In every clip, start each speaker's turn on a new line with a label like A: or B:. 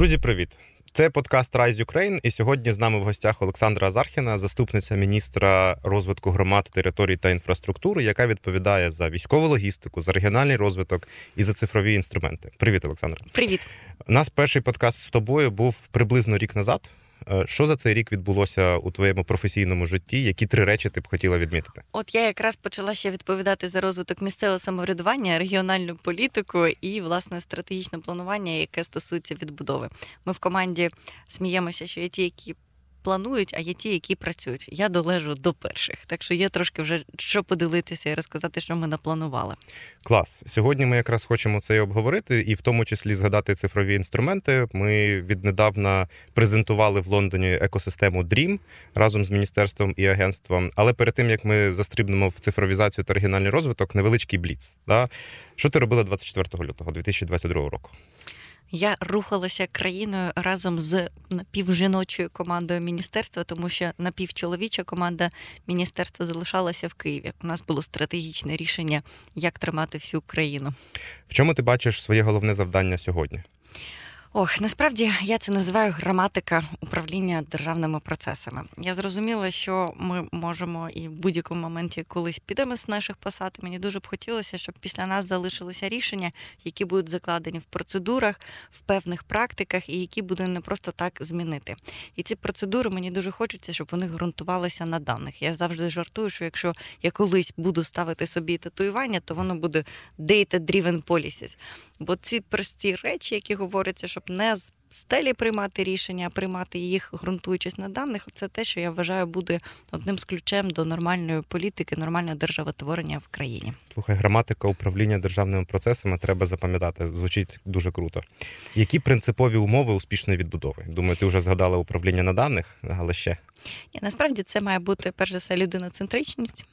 A: Друзі, привіт! Це подкаст Rise Ukraine, і сьогодні з нами в гостях Олександра Азархіна, заступниця міністра розвитку громад, територій та інфраструктури, яка відповідає за військову логістику, за регіональний розвиток і за цифрові інструменти. Привіт, Олександра.
B: Привіт.
A: У нас перший подкаст з тобою був приблизно рік назад. Е, що за цей рік відбулося у твоєму професійному житті? Які три речі ти б хотіла відмітити?
B: От я якраз почала ще відповідати за розвиток місцевого самоврядування, регіональну політику і власне стратегічне планування, яке стосується відбудови. Ми в команді сміємося, що є ті, які планують, а є ті, які працюють. Я долежу до перших. Так що є трошки вже що поділитися і розказати, що ми напланували.
A: Клас. Сьогодні ми якраз хочемо це і обговорити, і в тому числі згадати цифрові інструменти. Ми віднедавна презентували в Лондоні екосистему DREAM разом з міністерством і агентством. Але перед тим як ми застрибнемо в цифровізацію та регіональний розвиток, невеличкий бліц. Да? Що ти робила 24 лютого 2022 року?
B: Я рухалася країною разом з напівжіночою командою міністерства, тому що напівчоловіча команда міністерства залишалася в Києві. У нас було стратегічне рішення, як тримати всю країну.
A: В чому ти бачиш своє головне завдання сьогодні?
B: Ох, насправді я це називаю граматика управління державними процесами. Я зрозуміла, що ми можемо і в будь-якому моменті колись підемо з наших посад. Мені дуже б хотілося, щоб після нас залишилися рішення, які будуть закладені в процедурах, в певних практиках, і які буде не просто так змінити. І ці процедури мені дуже хочеться, щоб вони ґрунтувалися на даних. Я завжди жартую, що якщо я колись буду ставити собі татуювання, то воно буде data-driven policies. Бо ці прості речі, які говоряться, що щоб не з стелі приймати рішення, а приймати їх, ґрунтуючись на даних, це те, що я вважаю, буде одним з ключем до нормальної політики, нормального державотворення в країні.
A: Слухай, граматика управління державними процесами треба запам'ятати. Звучить дуже круто. Які принципові умови успішної відбудови? Думаю, ти вже згадала управління на даних, але ще.
B: Ні, насправді це має бути перш за все людиноцентричність.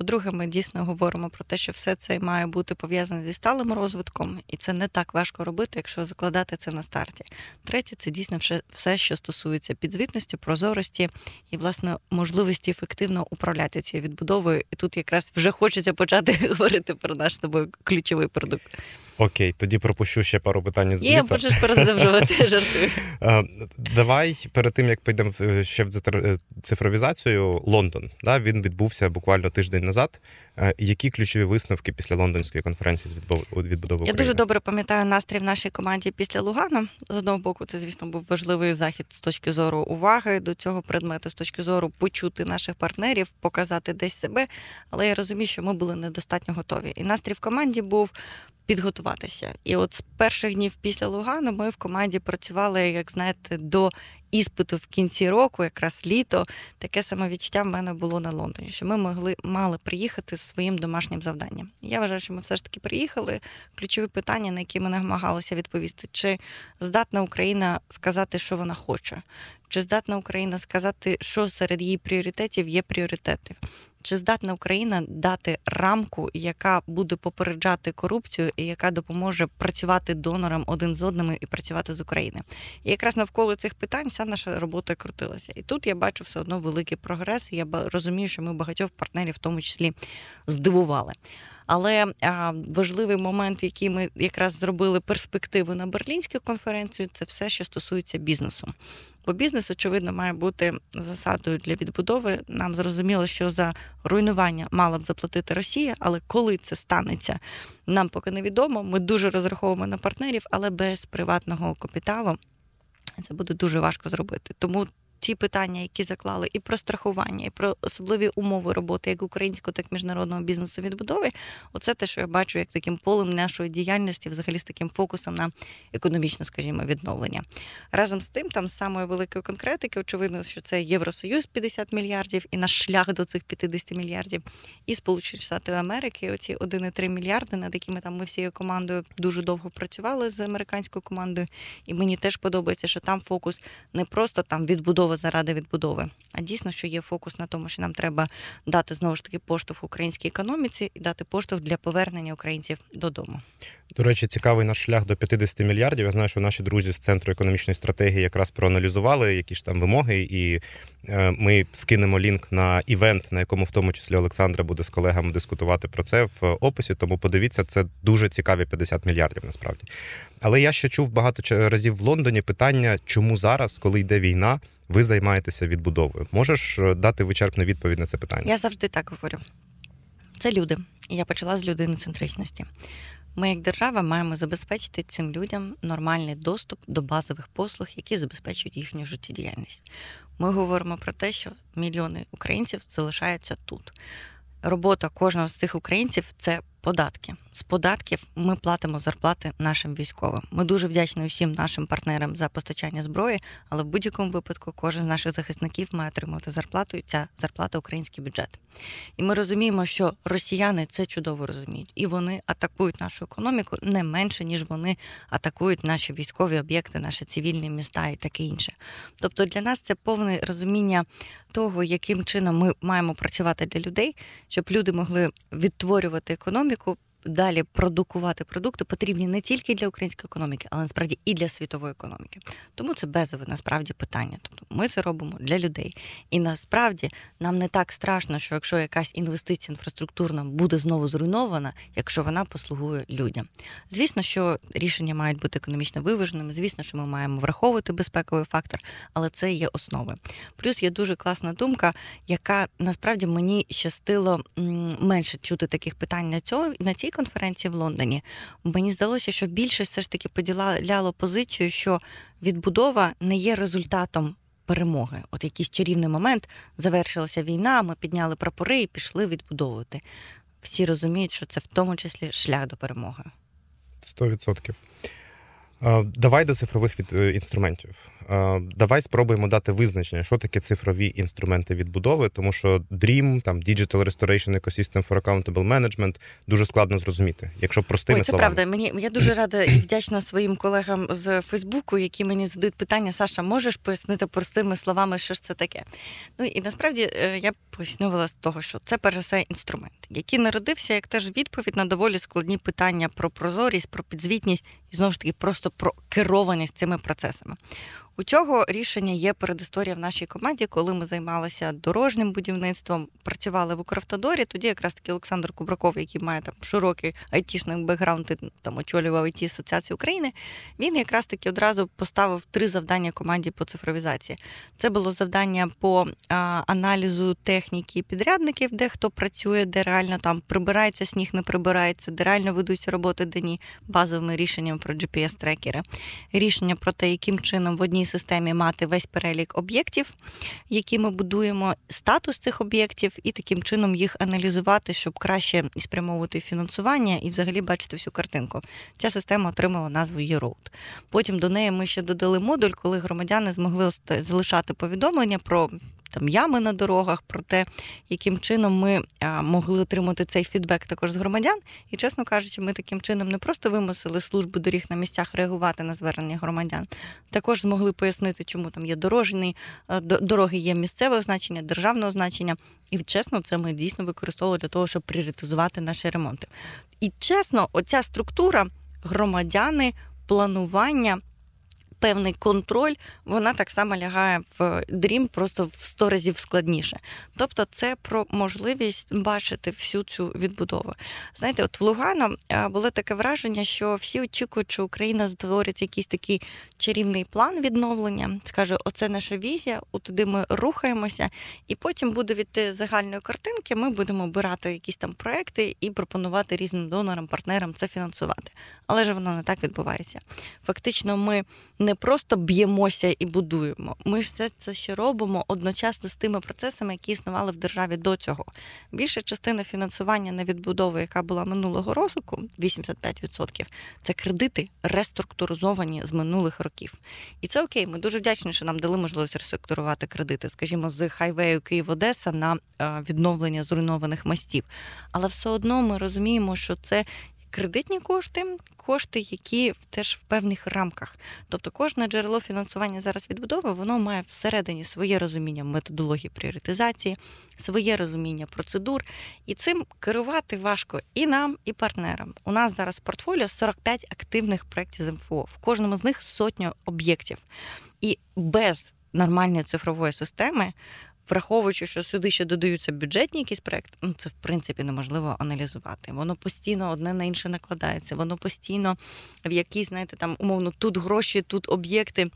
B: По-друге, ми дійсно говоримо про те, що все це має бути пов'язане зі сталим розвитком, і це не так важко робити, якщо закладати це на старті. Третє, це дійсно все, що стосується підзвітності, прозорості і власне можливості ефективно управляти цією відбудовою. І тут якраз вже хочеться почати говорити про наш тобою ключовий продукт.
A: Окей, тоді пропущу ще пару питань з
B: Є, можеш передовжувати жартую.
A: Давай перед тим як підемо ще в е, цифровізацію, Лондон. Да, Він відбувся буквально тиждень назад. Е, які ключові висновки після лондонської конференції з відбудови
B: України? Я дуже добре пам'ятаю настрій в нашій команді після Лугана. З одного боку, це звісно був важливий захід з точки зору уваги до цього предмету, з точки зору почути наших партнерів, показати десь себе. Але я розумію, що ми були недостатньо готові. І настрій в команді був підготуватися. І от з перших днів після Лугану ми в команді працювали, як знаєте, до іспиту в кінці року, якраз літо, таке саме відчуття в мене було на Лондоні, що ми могли мали приїхати з своїм домашнім завданням. Я вважаю, що ми все ж таки приїхали. Ключові питання, на які ми намагалися відповісти, чи здатна Україна сказати, що вона хоче, чи здатна Україна сказати, що серед її пріоритетів є пріоритетів? Чи здатна Україна дати рамку, яка буде попереджати корупцію і яка допоможе працювати донорам один з одним і працювати з України? І якраз навколо цих питань вся наша робота крутилася. І тут я бачу все одно великий прогрес. і Я розумію, що ми багатьох партнерів в тому числі здивували. Але а, важливий момент, який ми якраз зробили перспективу на Берлінську конференцію, це все, що стосується бізнесу. Бо бізнес, очевидно, має бути засадою для відбудови. Нам зрозуміло, що за руйнування мала б заплатити Росія, але коли це станеться, нам поки невідомо. Ми дуже розраховуємо на партнерів, але без приватного капіталу це буде дуже важко зробити. Тому ті питання, які заклали, і про страхування, і про особливі умови роботи, як українського, так і міжнародного бізнесу відбудови. Оце те, що я бачу, як таким полем нашої діяльності, взагалі з таким фокусом на економічне, скажімо, відновлення. Разом з тим, там з самої великої конкретики, очевидно, що це Євросоюз 50 мільярдів, і наш шлях до цих 50 мільярдів, і Сполучені Штати Америки, оці 1,3 мільярди, над якими там ми всією командою дуже довго працювали з американською командою. І мені теж подобається, що там фокус не просто там відбудова відбудова заради відбудови. А дійсно, що є фокус на тому, що нам треба дати знову ж таки поштовх українській економіці і дати поштовх для повернення українців додому.
A: До речі, цікавий наш шлях до 50 мільярдів. Я знаю, що наші друзі з центру економічної стратегії якраз проаналізували які ж там вимоги, і е, ми скинемо лінк на івент, на якому в тому числі Олександра буде з колегами дискутувати про це в описі. Тому подивіться, це дуже цікаві 50 мільярдів насправді. Але я ще чув багато разів в Лондоні питання, чому зараз, коли йде війна, ви займаєтеся відбудовою. Можеш е, дати вичерпну відповідь на це питання?
B: Я завжди так говорю. Це люди. І я почала з людиноцентричності. Ми, як держава, маємо забезпечити цим людям нормальний доступ до базових послуг, які забезпечують їхню життєдіяльність. Ми говоримо про те, що мільйони українців залишаються тут. Робота кожного з цих українців це податки. З податків ми платимо зарплати нашим військовим. Ми дуже вдячні усім нашим партнерам за постачання зброї, але в будь-якому випадку кожен з наших захисників має отримувати зарплату, і ця зарплата український бюджет. І ми розуміємо, що росіяни це чудово розуміють, і вони атакують нашу економіку не менше, ніж вони атакують наші військові об'єкти, наші цивільні міста і таке інше. Тобто для нас це повне розуміння того, яким чином ми маємо працювати для людей, щоб люди могли відтворювати економіку Because. Далі продукувати продукти потрібні не тільки для української економіки, але насправді і для світової економіки. Тому це безове насправді питання. Тобто ми це робимо для людей. І насправді нам не так страшно, що якщо якась інвестиція інфраструктурна буде знову зруйнована, якщо вона послугує людям. Звісно, що рішення мають бути економічно виваженими. Звісно, що ми маємо враховувати безпековий фактор, але це є основи. Плюс є дуже класна думка, яка насправді мені щастило менше чути таких питань на цьому на цій конференції в Лондоні мені здалося, що більшість все ж таки поділяло позицію, що відбудова не є результатом. Перемоги, от якийсь чарівний момент завершилася війна. Ми підняли прапори і пішли відбудовувати. Всі розуміють, що це в тому числі шлях до перемоги.
A: Сто відсотків. Давай до цифрових е, інструментів. Давай спробуємо дати визначення, що таке цифрові інструменти відбудови, тому що DREAM, там Digital Restoration Ecosystem for Accountable Management дуже складно зрозуміти, якщо простими
B: Ой, це
A: словами.
B: правда. Мені я дуже рада і вдячна своїм колегам з Фейсбуку, які мені задають питання. Саша, можеш пояснити простими словами, що ж це таке? Ну і насправді е, я пояснювала з того, що це перш за все інструмент, який народився як теж відповідь на доволі складні питання про прозорість, про підзвітність і знову ж таки просто про керованість цими процесами. У цього рішення є передісторія в нашій команді, коли ми займалися дорожнім будівництвом, працювали в Укравтодорі. Тоді якраз таки Олександр Кубраков, який має там широкий айтішний бекграунд, там очолював it Асоціацію України. Він якраз таки одразу поставив три завдання команді по цифровізації. Це було завдання по а, аналізу техніки підрядників, де хто працює, де реально там прибирається сніг, не прибирається, де реально ведуться роботи дані базовими рішеннями про GPS-трекери. Рішення про те, яким чином в одній системі мати весь перелік об'єктів, які ми будуємо, статус цих об'єктів, і таким чином їх аналізувати, щоб краще спрямовувати фінансування і взагалі бачити всю картинку. Ця система отримала назву e-Road. Потім до неї ми ще додали модуль, коли громадяни змогли залишати повідомлення про там ями на дорогах, про те, яким чином ми могли отримати цей фідбек також з громадян. І, чесно кажучи, ми таким чином не просто вимусили службу доріг на місцях реагувати на звернення громадян, також змогли пояснити, чому там є дорожні дороги, є місцевого значення, державного значення. І чесно, це ми дійсно використовували для того, щоб пріоритизувати наші ремонти. І чесно, оця структура громадяни, планування певний контроль, вона так само лягає в Dream просто в 100 разів складніше. Тобто, це про можливість бачити всю цю відбудову. Знаєте, от в Лугано було таке враження, що всі очікують, що Україна створить якийсь такий чарівний план відновлення, скаже, оце наша візія, туди ми рухаємося, і потім буде від загальної картинки. Ми будемо обирати якісь там проекти і пропонувати різним донорам, партнерам це фінансувати. Але ж воно не так відбувається. Фактично, ми не не просто б'ємося і будуємо. Ми все це ще робимо одночасно з тими процесами, які існували в державі до цього. Більша частина фінансування на відбудову, яка була минулого року, 85%, це кредити реструктуризовані з минулих років. І це окей. Ми дуже вдячні, що нам дали можливість реструктурувати кредити, скажімо, з хайвею Київ-Одеса на е, відновлення зруйнованих мостів. Але все одно ми розуміємо, що це кредитні кошти, кошти, які теж в певних рамках. Тобто кожне джерело фінансування зараз відбудови, воно має всередині своє розуміння методології пріоритизації, своє розуміння процедур, і цим керувати важко і нам, і партнерам. У нас зараз в портфоліо 45 активних проєктів з МФО. В кожному з них сотня об'єктів. І без нормальної цифрової системи враховуючи, що сюди ще додаються бюджетні якісь проекти, ну це в принципі неможливо аналізувати. Воно постійно одне на інше накладається, воно постійно в якісь, знаєте, там умовно тут гроші, тут об'єкти.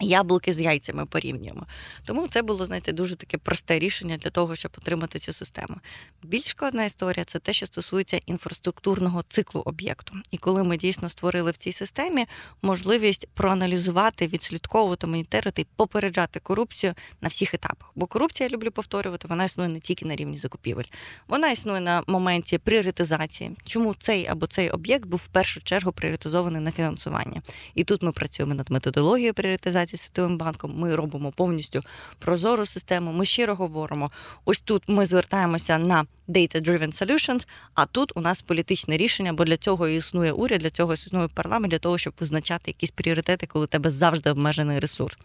B: Яблуки з яйцями порівнюємо. Тому це було, знаєте, дуже таке просте рішення для того, щоб отримати цю систему. Більш складна історія це те, що стосується інфраструктурного циклу об'єкту. І коли ми дійсно створили в цій системі можливість проаналізувати, відслідковувати, моніторити, попереджати корупцію на всіх етапах. Бо корупція, я люблю повторювати, вона існує не тільки на рівні закупівель, вона існує на моменті пріоритизації. Чому цей або цей об'єкт був в першу чергу пріоритизований на фінансування? І тут ми працюємо над методологією пріоритизації співпраці з Світовим банком ми робимо повністю прозору систему. Ми щиро говоримо. Ось тут ми звертаємося на data-driven solutions, а тут у нас політичне рішення, бо для цього існує уряд, для цього існує парламент, для того, щоб визначати якісь пріоритети, коли у тебе завжди обмежений ресурс.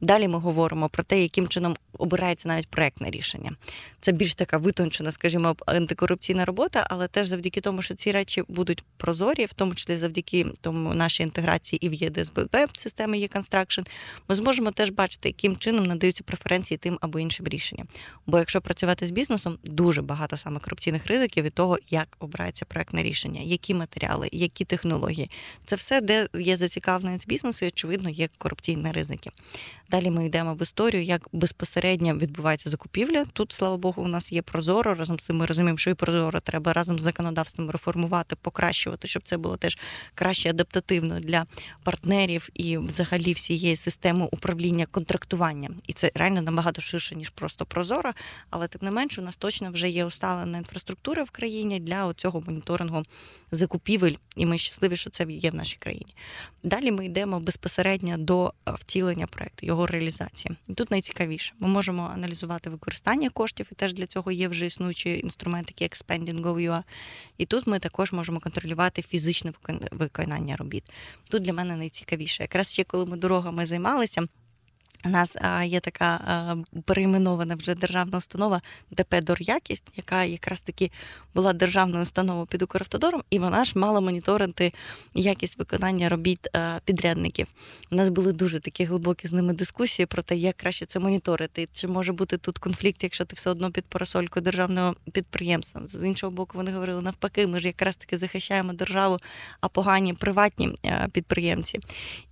B: Далі ми говоримо про те, яким чином обирається навіть проектне рішення. Це більш така витончена, скажімо, антикорупційна робота, але теж завдяки тому, що ці речі будуть прозорі, в тому числі завдяки тому нашій інтеграції і в ЄДСББ системи e-construction, ми зможемо теж бачити, яким чином надаються преференції тим або іншим рішенням. Бо якщо працювати з бізнесом, дуже багато саме корупційних ризиків від того, як обирається проектне рішення, які матеріали, які технології. Це все, де є зацікавленість бізнесу, і очевидно, є корупційні ризики. Далі ми йдемо в історію, як безпосередньо відбувається закупівля. Тут, слава Богу, у нас є прозоро. Разом з цим ми розуміємо, що і прозоро треба разом з законодавством реформувати, покращувати, щоб це було теж краще адаптативно для партнерів і взагалі всієї системи управління контрактування. І це реально набагато ширше ніж просто прозоро. Але тим не менш, у нас точно вже є усталена інфраструктура в країні для цього моніторингу закупівель, і ми щасливі, що це є в нашій країні. Далі ми йдемо безпосередньо до втілення проекту, його реалізації. І тут найцікавіше. Ми можемо аналізувати використання коштів, і теж для цього є вже існуючі інструменти, як Expanding.gov.ua. І тут ми також можемо контролювати фізичне виконання робіт. Тут для мене найцікавіше. Якраз ще коли ми дорогами займалися. У нас є така перейменована вже державна установа ДП Дор'якість, яка якраз таки була державною установою під Укравтодором, і вона ж мала моніторити якість виконання робіт підрядників. У нас були дуже такі глибокі з ними дискусії про те, як краще це моніторити. Чи може бути тут конфлікт, якщо ти все одно під парасолькою державного підприємства? З іншого боку, вони говорили навпаки, ми ж якраз таки захищаємо державу, а погані приватні підприємці.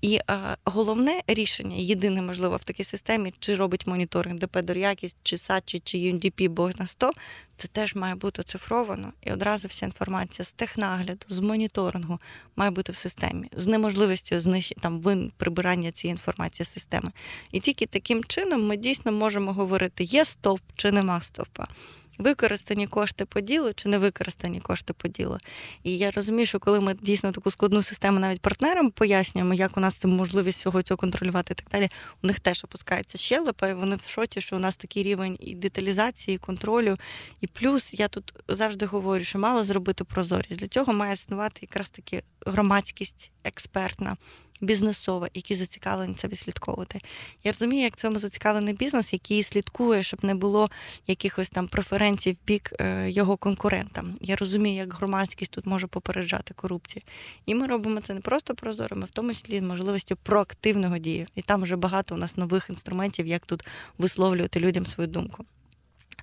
B: І головне рішення, єдине можливо в такій системі, чи робить моніторинг ДП якість, чи САЧі, чи UNDP, Бог на 100, це теж має бути оцифровано. І одразу вся інформація з технагляду, з моніторингу має бути в системі, з неможливістю знищ... там вин прибирання цієї інформації з системи. І тільки таким чином ми дійсно можемо говорити, є стовп чи нема стовпа використані кошти по ділу чи не використані кошти по ділу. І я розумію, що коли ми дійсно таку складну систему навіть партнерам пояснюємо, як у нас це можливість всього цього контролювати і так далі, у них теж опускається щелепа, і вони в шоці, що у нас такий рівень і деталізації, і контролю. І плюс я тут завжди говорю, що мало зробити прозорість. Для цього має існувати якраз таки громадськість експертна бізнесова, які зацікавлені це відслідковувати. Я розумію, як цьому зацікавлений бізнес, який слідкує, щоб не було якихось там преференцій в бік е, його конкурентам. Я розумію, як громадськість тут може попереджати корупцію. І ми робимо це не просто прозорими, в тому числі можливістю проактивного дії. І там вже багато у нас нових інструментів, як тут висловлювати людям свою думку.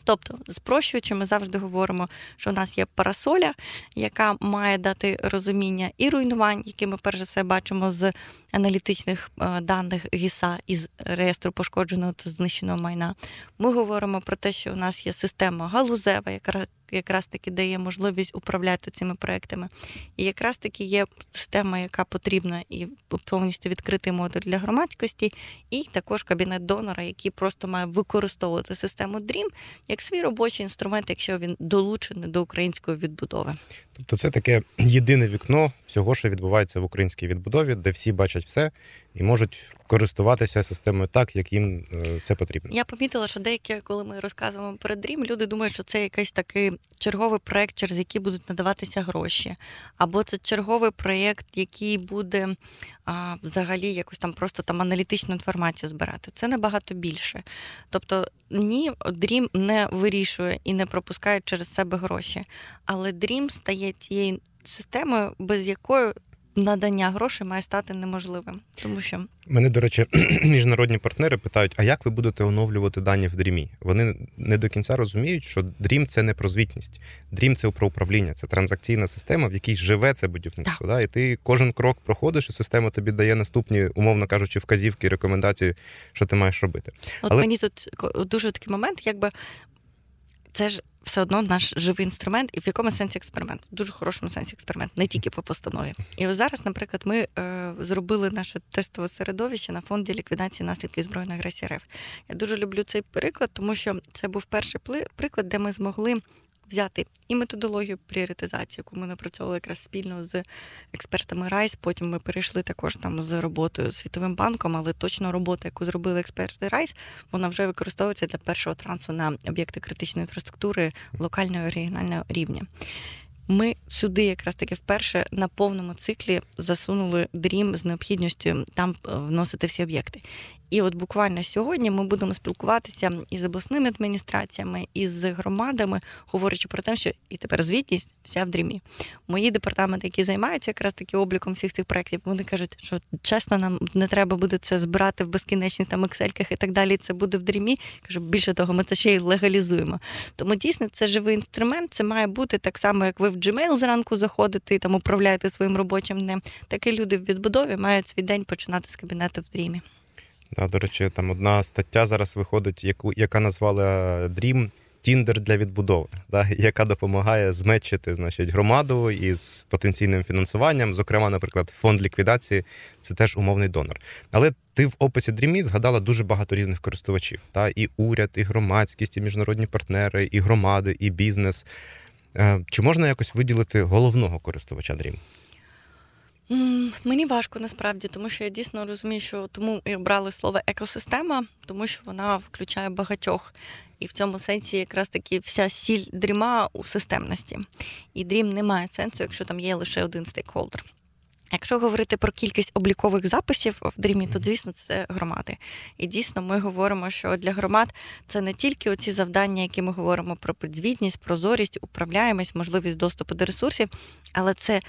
B: Тобто, спрощуючи, ми завжди говоримо, що у нас є парасоля, яка має дати розуміння і руйнувань, які ми перш за все бачимо з аналітичних е, даних ГІСа із реєстру пошкодженого та знищеного майна. Ми говоримо про те, що у нас є система галузева, яка якраз таки дає можливість управляти цими проектами. І якраз таки є система, яка потрібна і повністю відкритий модуль для громадськості, і також кабінет донора, який просто має використовувати систему DREAM як свій робочий інструмент, якщо він долучений до української відбудови.
A: Тобто це таке єдине вікно всього, що відбувається в українській відбудові, де всі бачать все, і можуть користуватися системою так, як їм е, це потрібно.
B: Я помітила, що деякі, коли ми розказуємо про Dream, люди думають, що це якийсь такий черговий проект, через який будуть надаватися гроші, або це черговий проєкт, який буде а, взагалі якось там просто там аналітичну інформацію збирати. Це набагато більше. Тобто, ні, Dream не вирішує і не пропускає через себе гроші, але Dream стає тією системою, без якої надання грошей має стати неможливим, тому що
A: мене, до речі, міжнародні партнери питають: а як ви будете оновлювати дані в дрімі? Вони не до кінця розуміють, що дрім це не про звітність, дрім це про управління, це транзакційна система, в якій живе це будівництво. Да? І ти кожен крок проходиш, і система тобі дає наступні, умовно кажучи, вказівки, рекомендації, що ти маєш робити.
B: От Але... мені тут дуже такий момент, якби це ж все одно наш живий інструмент, і в якому сенсі експеримент, в дуже хорошому сенсі експеримент, не тільки по постанові. І зараз, наприклад, ми е, зробили наше тестове середовище на фонді ліквідації наслідків збройної агресії РФ. Я дуже люблю цей приклад, тому що це був перший приклад, де ми змогли взяти і методологію пріоритизації, яку ми напрацьовували якраз спільно з експертами Райс. Потім ми перейшли також там з роботою з Світовим банком, але точно робота, яку зробили експерти Райс, вона вже використовується для першого трансу на об'єкти критичної інфраструктури локального і регіонального рівня. Ми сюди якраз таки вперше на повному циклі засунули дрім з необхідністю там е, вносити всі об'єкти. І от буквально сьогодні ми будемо спілкуватися із обласними адміністраціями, і з громадами, говорячи про те, що і тепер звітність вся в дрімі. Мої департаменти, які займаються якраз таки обліком всіх цих проєктів, вони кажуть, що чесно, нам не треба буде це збирати в безкінечних там ексельках і так далі. Це буде в дрімі. Кажу, більше того, ми це ще й легалізуємо. Тому дійсно це живий інструмент. Це має бути так само, як ви в Gmail зранку заходите і там управляєте своїм робочим днем. Так і люди в відбудові мають свій день починати з кабінету в дрімі.
A: Да, До речі, там одна стаття зараз виходить, яку яка назвала Dream Тіндер для відбудови, да, яка допомагає змечити значить, громаду із потенційним фінансуванням. Зокрема, наприклад, фонд ліквідації це теж умовний донор. Але ти в описі Дрімі згадала дуже багато різних користувачів: Та? і уряд, і громадськість, і міжнародні партнери, і громади, і бізнес. Е, чи можна якось виділити головного користувача Dream?
B: Мені важко насправді, тому що я дійсно розумію, що тому і обрали слово екосистема, тому що вона включає багатьох. І в цьому сенсі якраз таки вся сіль дріма у системності. І дрім не має сенсу, якщо там є лише один стейкхолдер. Якщо говорити про кількість облікових записів в дрімі, то звісно це громади. І дійсно ми говоримо, що для громад це не тільки оці завдання, які ми говоримо про підзвітність, прозорість, управляємость, можливість доступу до ресурсів, але це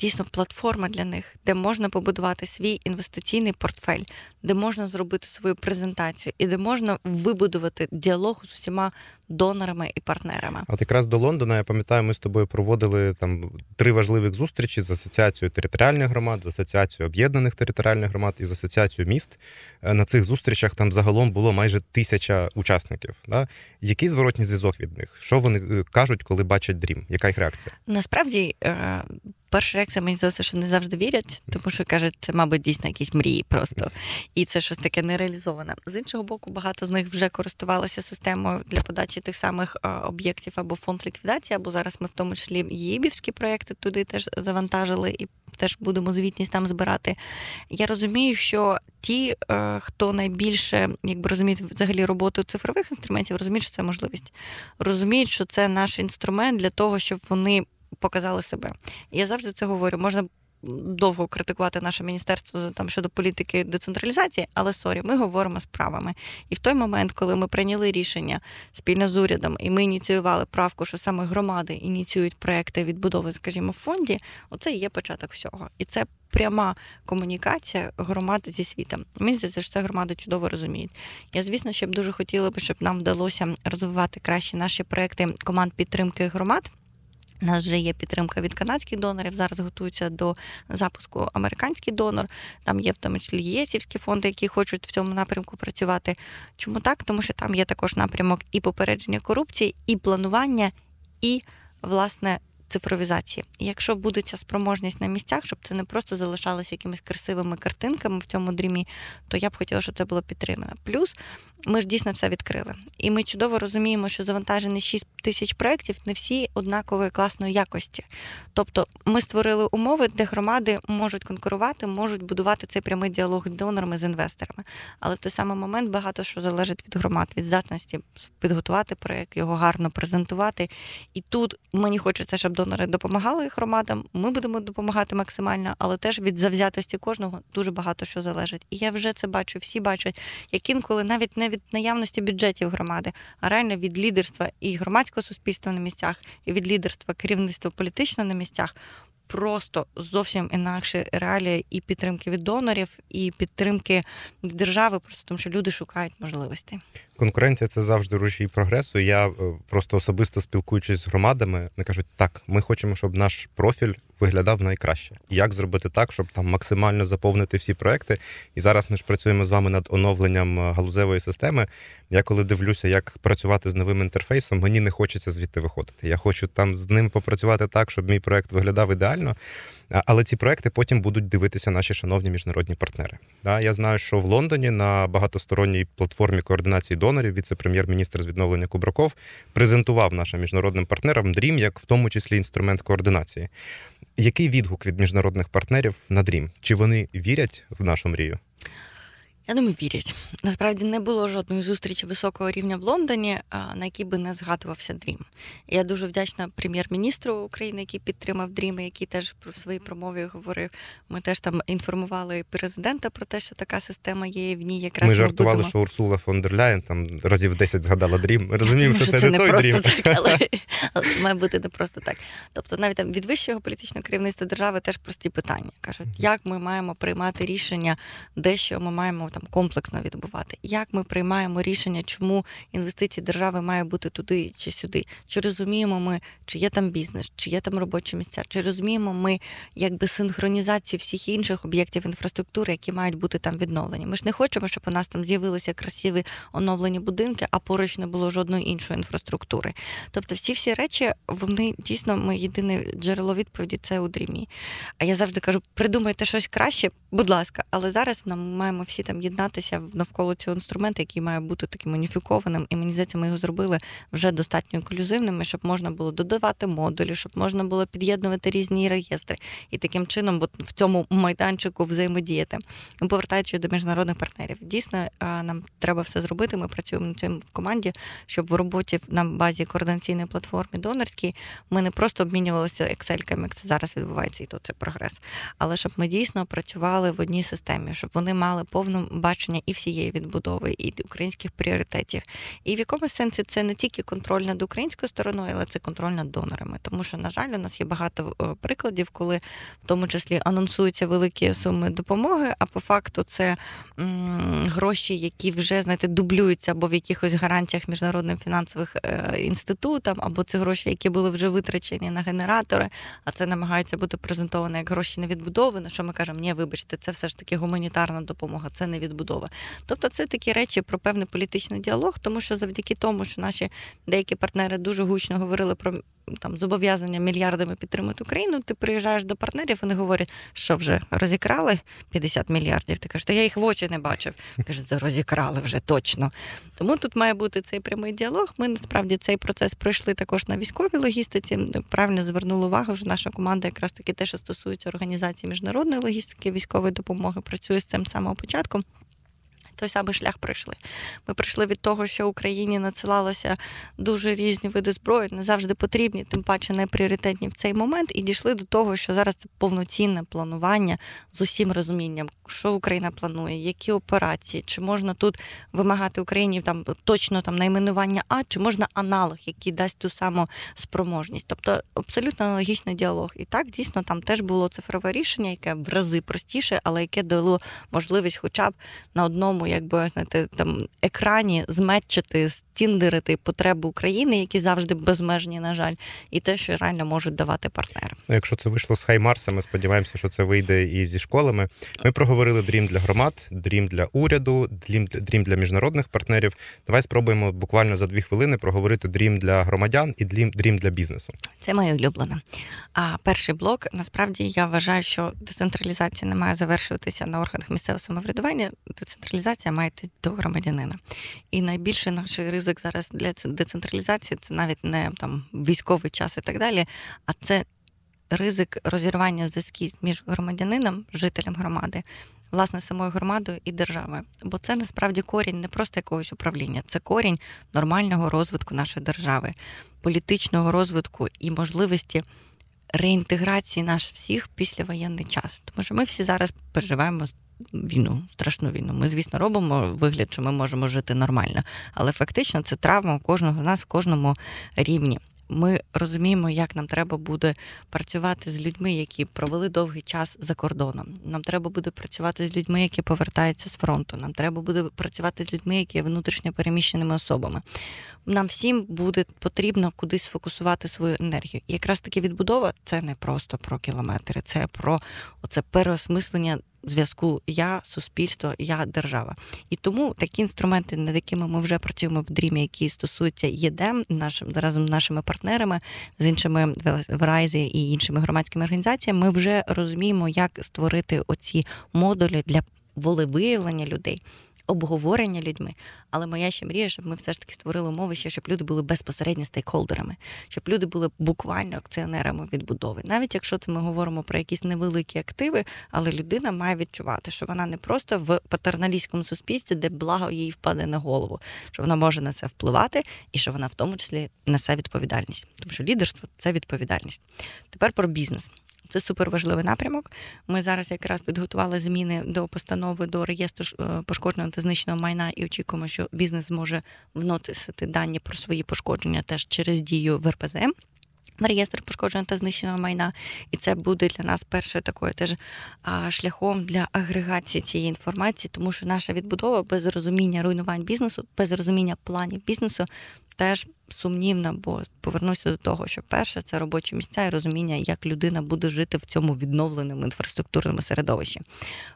B: дійсно платформа для них, де можна побудувати свій інвестиційний портфель, де можна зробити свою презентацію і де можна вибудувати діалог з усіма донорами і партнерами.
A: От якраз до Лондона я пам'ятаю, ми з тобою проводили там три важливих зустрічі з асоціацією територіальних громад, з асоціацією об'єднаних територіальних громад і з асоціацією міст. Е, на цих зустрічах там загалом було майже тисяча учасників. Да? Який зворотній зв'язок від них? Що вони е, кажуть, коли бачать дрім? Яка їх реакція?
B: Насправді е, перша реакція мені здається, що не завжди вірять, тому що кажуть, це, мабуть, дійсно якісь мрії просто. І це щось таке нереалізоване. З іншого боку, багато з них вже користувалися системою для подачі тих самих об'єктів або фонд ліквідації, або зараз ми в тому числі ЄБівські проекти туди теж завантажили і теж будемо звітність там збирати. Я розумію, що ті, е, хто найбільше якби розуміють взагалі роботу цифрових інструментів, розуміють, що це можливість. Розуміють, що це наш інструмент для того, щоб вони показали себе. Я завжди це говорю. Можна довго критикувати наше міністерство там щодо політики децентралізації, але sorry, ми говоримо справами. І в той момент, коли ми прийняли рішення спільно з урядом, і ми ініціювали правку, що саме громади ініціюють проекти відбудови, скажімо, в фонді, оце і є початок всього. І це. Пряма комунікація громад зі світом. Мені здається, що це громади чудово розуміють. Я, звісно, ще б дуже хотіла б, щоб нам вдалося розвивати краще наші проекти команд підтримки громад. У нас вже є підтримка від канадських донорів. Зараз готуються до запуску американський донор. Там є в тому числі єсівські фонди, які хочуть в цьому напрямку працювати. Чому так? Тому що там є також напрямок і попередження корупції, і планування, і власне цифровізації. І якщо буде ця спроможність на місцях, щоб це не просто залишалося якимись красивими картинками в цьому дрімі, то я б хотіла, щоб це було підтримано. Плюс ми ж дійсно все відкрили. І ми чудово розуміємо, що завантажені 6 тисяч проєктів не всі однакової класної якості. Тобто ми створили умови, де громади можуть конкурувати, можуть будувати цей прямий діалог з донорами, з інвесторами. Але в той самий момент багато що залежить від громад, від здатності підготувати проєкт, його гарно презентувати. І тут мені хочеться, щоб донори допомагали громадам. Ми будемо допомагати максимально, але теж від завзятості кожного дуже багато що залежить. І я вже це бачу, всі бачать, як інколи навіть не від наявності бюджетів громади, а реально від лідерства і громадського суспільства на місцях, і від лідерства керівництва політичного на місцях. Просто зовсім інакше реалії і підтримки від донорів, і підтримки від держави, просто тому що люди шукають можливості.
A: Конкуренція це завжди рушій прогресу. Я е, просто особисто спілкуючись з громадами, вони кажуть, так, ми хочемо, щоб наш профіль виглядав найкраще. Як зробити так, щоб там максимально заповнити всі проекти? І зараз ми ж працюємо з вами над оновленням е, галузевої системи. Я коли дивлюся, як працювати з новим інтерфейсом, мені не хочеться звідти виходити. Я хочу там з ним попрацювати так, щоб мій проект виглядав ідеально. Але ці проекти потім будуть дивитися наші шановні міжнародні партнери. Я знаю, що в Лондоні на багатосторонній платформі координації донорів віце-прем'єр-міністр з відновлення Кубраков презентував нашим міжнародним партнерам DREAM як в тому числі інструмент координації. Який відгук від міжнародних партнерів на DREAM? Чи вони вірять в нашу мрію?
B: Я думаю, вірять. Насправді не було жодної зустрічі високого рівня в Лондоні, на якій би не згадувався Дрім. Я дуже вдячна прем'єр-міністру України, який підтримав Дрім, який теж про своїй промові говорив. Ми теж там інформували президента про те, що така система є. В ній якраз
A: ми жартували,
B: будемо...
A: що Урсула фон дер Ляєн там разів 10 згадала Дрім. Ми розуміємо, що, що це,
B: не
A: той Дрім.
B: Так, але, але має бути не просто так. Тобто, навіть там від вищого політичного керівництва держави теж прості питання кажуть, як ми маємо приймати рішення, де що ми маємо там комплексно відбувати. Як ми приймаємо рішення, чому інвестиції держави має бути туди чи сюди? Чи розуміємо ми, чи є там бізнес, чи є там робочі місця? Чи розуміємо ми якби синхронізацію всіх інших об'єктів інфраструктури, які мають бути там відновлені? Ми ж не хочемо, щоб у нас там з'явилися красиві оновлені будинки, а поруч не було жодної іншої інфраструктури. Тобто, всі всі речі, вони дійсно ми єдине джерело відповіді це у дрімі. А я завжди кажу: придумайте щось краще, будь ласка, але зараз нам маємо всі там єднатися навколо цього інструменту, який має бути таким уніфікованим, і мені здається, ми його зробили вже достатньо інклюзивними, щоб можна було додавати модулі, щоб можна було під'єднувати різні реєстри і таким чином, от в цьому майданчику взаємодіяти. Повертаючись до міжнародних партнерів, дійсно нам треба все зробити. Ми працюємо над цим в команді, щоб в роботі на базі координаційної платформи донорській ми не просто обмінювалися ексельками, як це зараз відбувається, і то це прогрес, але щоб ми дійсно працювали в одній системі, щоб вони мали повну бачення і всієї відбудови, і українських пріоритетів. І в якомусь сенсі це не тільки контроль над українською стороною, але це контроль над донорами. Тому що, на жаль, у нас є багато е, прикладів, коли в тому числі анонсуються великі суми допомоги, а по факту це м, гроші, які вже знаєте, дублюються або в якихось гарантіях міжнародним фінансових е, інститутам, або це гроші, які були вже витрачені на генератори, а це намагається бути презентовано як гроші на відбудови. На що ми кажемо, ні, вибачте, це все ж таки гуманітарна допомога, це не відбудова. Тобто, це такі речі про певний політичний діалог, тому що завдяки тому, що наші деякі партнери дуже гучно говорили про там зобов'язання мільярдами підтримати Україну. Ти приїжджаєш до партнерів, вони говорять, що вже розікрали 50 мільярдів. Ти кажеш, та я їх в очі не бачив. Це розікрали вже точно. Тому тут має бути цей прямий діалог. Ми насправді цей процес пройшли також на військовій логістиці. Правильно звернули увагу, що наша команда якраз таки те, що стосується організації міжнародної логістики, військової допомоги, працює з цим самого початку той самий шлях пройшли. Ми прийшли від того, що Україні надсилалося дуже різні види зброї, не завжди потрібні, тим паче не пріоритетні в цей момент, і дійшли до того, що зараз це повноцінне планування з усім розумінням, що Україна планує, які операції, чи можна тут вимагати Україні там точно там найменування А, чи можна аналог, який дасть ту саму спроможність. Тобто абсолютно аналогічний діалог. І так дійсно там теж було цифрове рішення, яке в рази простіше, але яке дало можливість, хоча б на одному якби знаєте, там екрані зметчити, стіндерити потреби України, які завжди безмежні, на жаль, і те, що реально можуть давати партнери.
A: Ну, якщо це вийшло з Хаймарса, ми сподіваємося, що це вийде і зі школами. Ми проговорили дрім для громад, дрім для уряду, дрім для дрім для міжнародних партнерів. Давай спробуємо буквально за дві хвилини проговорити дрім для громадян і дрім, дрім для бізнесу.
B: Це моє улюблене. А перший блок насправді я вважаю, що децентралізація не має завершуватися на органах місцевого самоврядування. Децентралізація має йти до громадянина. І найбільший наш ризик зараз для децентралізації це навіть не там військовий час і так далі, а це ризик розірвання зв'язків між громадянином, жителем громади. Власне, самою громадою і державою, бо це насправді корінь не просто якогось управління, це корінь нормального розвитку нашої держави, політичного розвитку і можливості реінтеграції наш всіх післявоєнний час. Тому що ми всі зараз переживаємо війну, страшну війну. Ми, звісно, робимо вигляд, що ми можемо жити нормально, але фактично це травма кожного з нас в кожному рівні ми розуміємо, як нам треба буде працювати з людьми, які провели довгий час за кордоном. Нам треба буде працювати з людьми, які повертаються з фронту. Нам треба буде працювати з людьми, які є внутрішньо переміщеними особами. Нам всім буде потрібно кудись сфокусувати свою енергію. І якраз таки відбудова це не просто про кілометри, це про оце переосмислення зв'язку я, суспільство, я держава. І тому такі інструменти, над якими ми вже працюємо в дрімі, які стосуються ЄДЕМ, нашим разом з нашими партнерами, з іншими в Райзі і іншими громадськими організаціями, ми вже розуміємо, як створити оці модулі для волевиявлення людей обговорення людьми. Але моя ще мрія, щоб ми все ж таки створили умови, ще щоб люди були безпосередньо стейкхолдерами, щоб люди були буквально акціонерами відбудови. Навіть якщо це ми говоримо про якісь невеликі активи, але людина має відчувати, що вона не просто в патерналістському суспільстві, де благо їй впаде на голову, що вона може на це впливати, і що вона в тому числі несе відповідальність, тому що лідерство це відповідальність. Тепер про бізнес. Це суперважливий напрямок. Ми зараз якраз підготували зміни до постанови до реєстру е, пошкодженого та знищеного майна і очікуємо, що бізнес зможе вносити дані про свої пошкодження теж через Дію в РПЗ. Реєстр пошкодженого та знищеного майна, і це буде для нас першою такою теж шляхом для агрегації цієї інформації, тому що наша відбудова без розуміння руйнувань бізнесу, без розуміння планів бізнесу теж сумнівна, бо повернуся до того, що перше це робочі місця і розуміння, як людина буде жити в цьому відновленому інфраструктурному середовищі.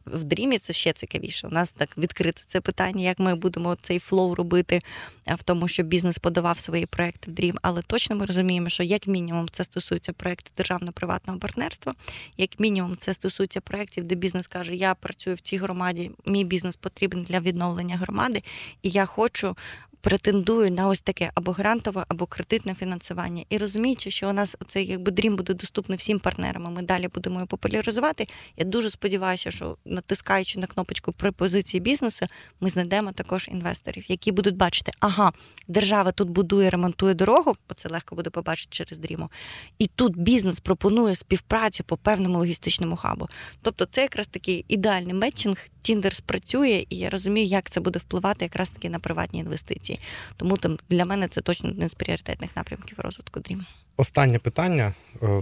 B: В DREAM і це ще цікавіше. У нас так відкрите це питання, як ми будемо цей flow робити в тому, що бізнес подавав свої проекти в дрім. Але точно ми розуміємо, що як мінімум це стосується проєктів державно-приватного партнерства, як мінімум, це стосується проєктів, де бізнес каже: Я працюю в цій громаді, мій бізнес потрібен для відновлення громади, і я хочу претендую на ось таке або грантове, або кредитне фінансування. І розуміючи, що у нас цей якби дрім буде доступний всім партнерам, ми далі будемо його популяризувати. Я дуже сподіваюся, що натискаючи на кнопочку пропозиції бізнесу, ми знайдемо також інвесторів, які будуть бачити, ага, держава тут будує, ремонтує дорогу, бо це легко буде побачити через дріму. І тут бізнес пропонує співпрацю по певному логістичному хабу. Тобто, це якраз такий ідеальний метчинг. Тіндер спрацює, і я розумію, як це буде впливати якраз таки на приватні інвестиції. Тому там для мене це точно один з пріоритетних напрямків розвитку Дрім.
A: Останнє питання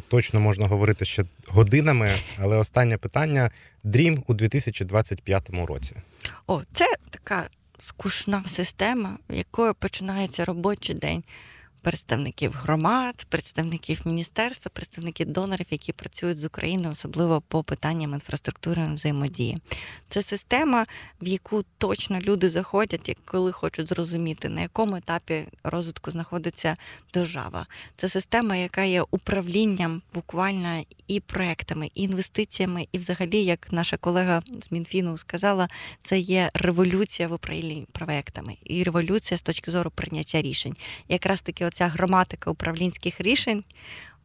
A: точно можна говорити ще годинами, але останнє питання Дрім у 2025 році.
B: О, це така скучна система, якою починається робочий день представників громад, представників міністерства, представників донорів, які працюють з Україною, особливо по питанням інфраструктури взаємодії. Це система, в яку точно люди заходять, коли хочуть зрозуміти, на якому етапі розвитку знаходиться держава. Це система, яка є управлінням буквально і проектами, і інвестиціями, і, взагалі, як наша колега з Мінфіну сказала, це є революція в управлінні проектами і революція з точки зору прийняття рішень. Якраз таки оця граматика управлінських рішень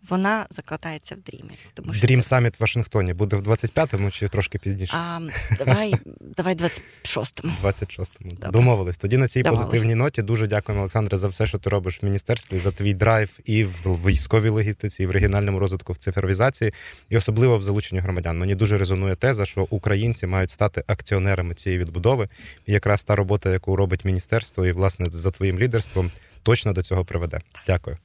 B: вона закладається в дрімі.
A: Тому що Дрім саміт в Вашингтоні буде в 25-му чи трошки пізніше?
B: А, Давай давай 26-му.
A: 26-му. Домовились. Тоді на цій Домовились. позитивній ноті дуже дякуємо, Олександре, за все, що ти робиш в міністерстві, за твій драйв і в військовій логістиці, і в регіональному розвитку в цифровізації, і особливо в залученні громадян. Мені дуже резонує теза, що українці мають стати акціонерами цієї відбудови. І якраз та робота, яку робить міністерство, і власне за твоїм лідерством, точно до цього приведе. Дякую.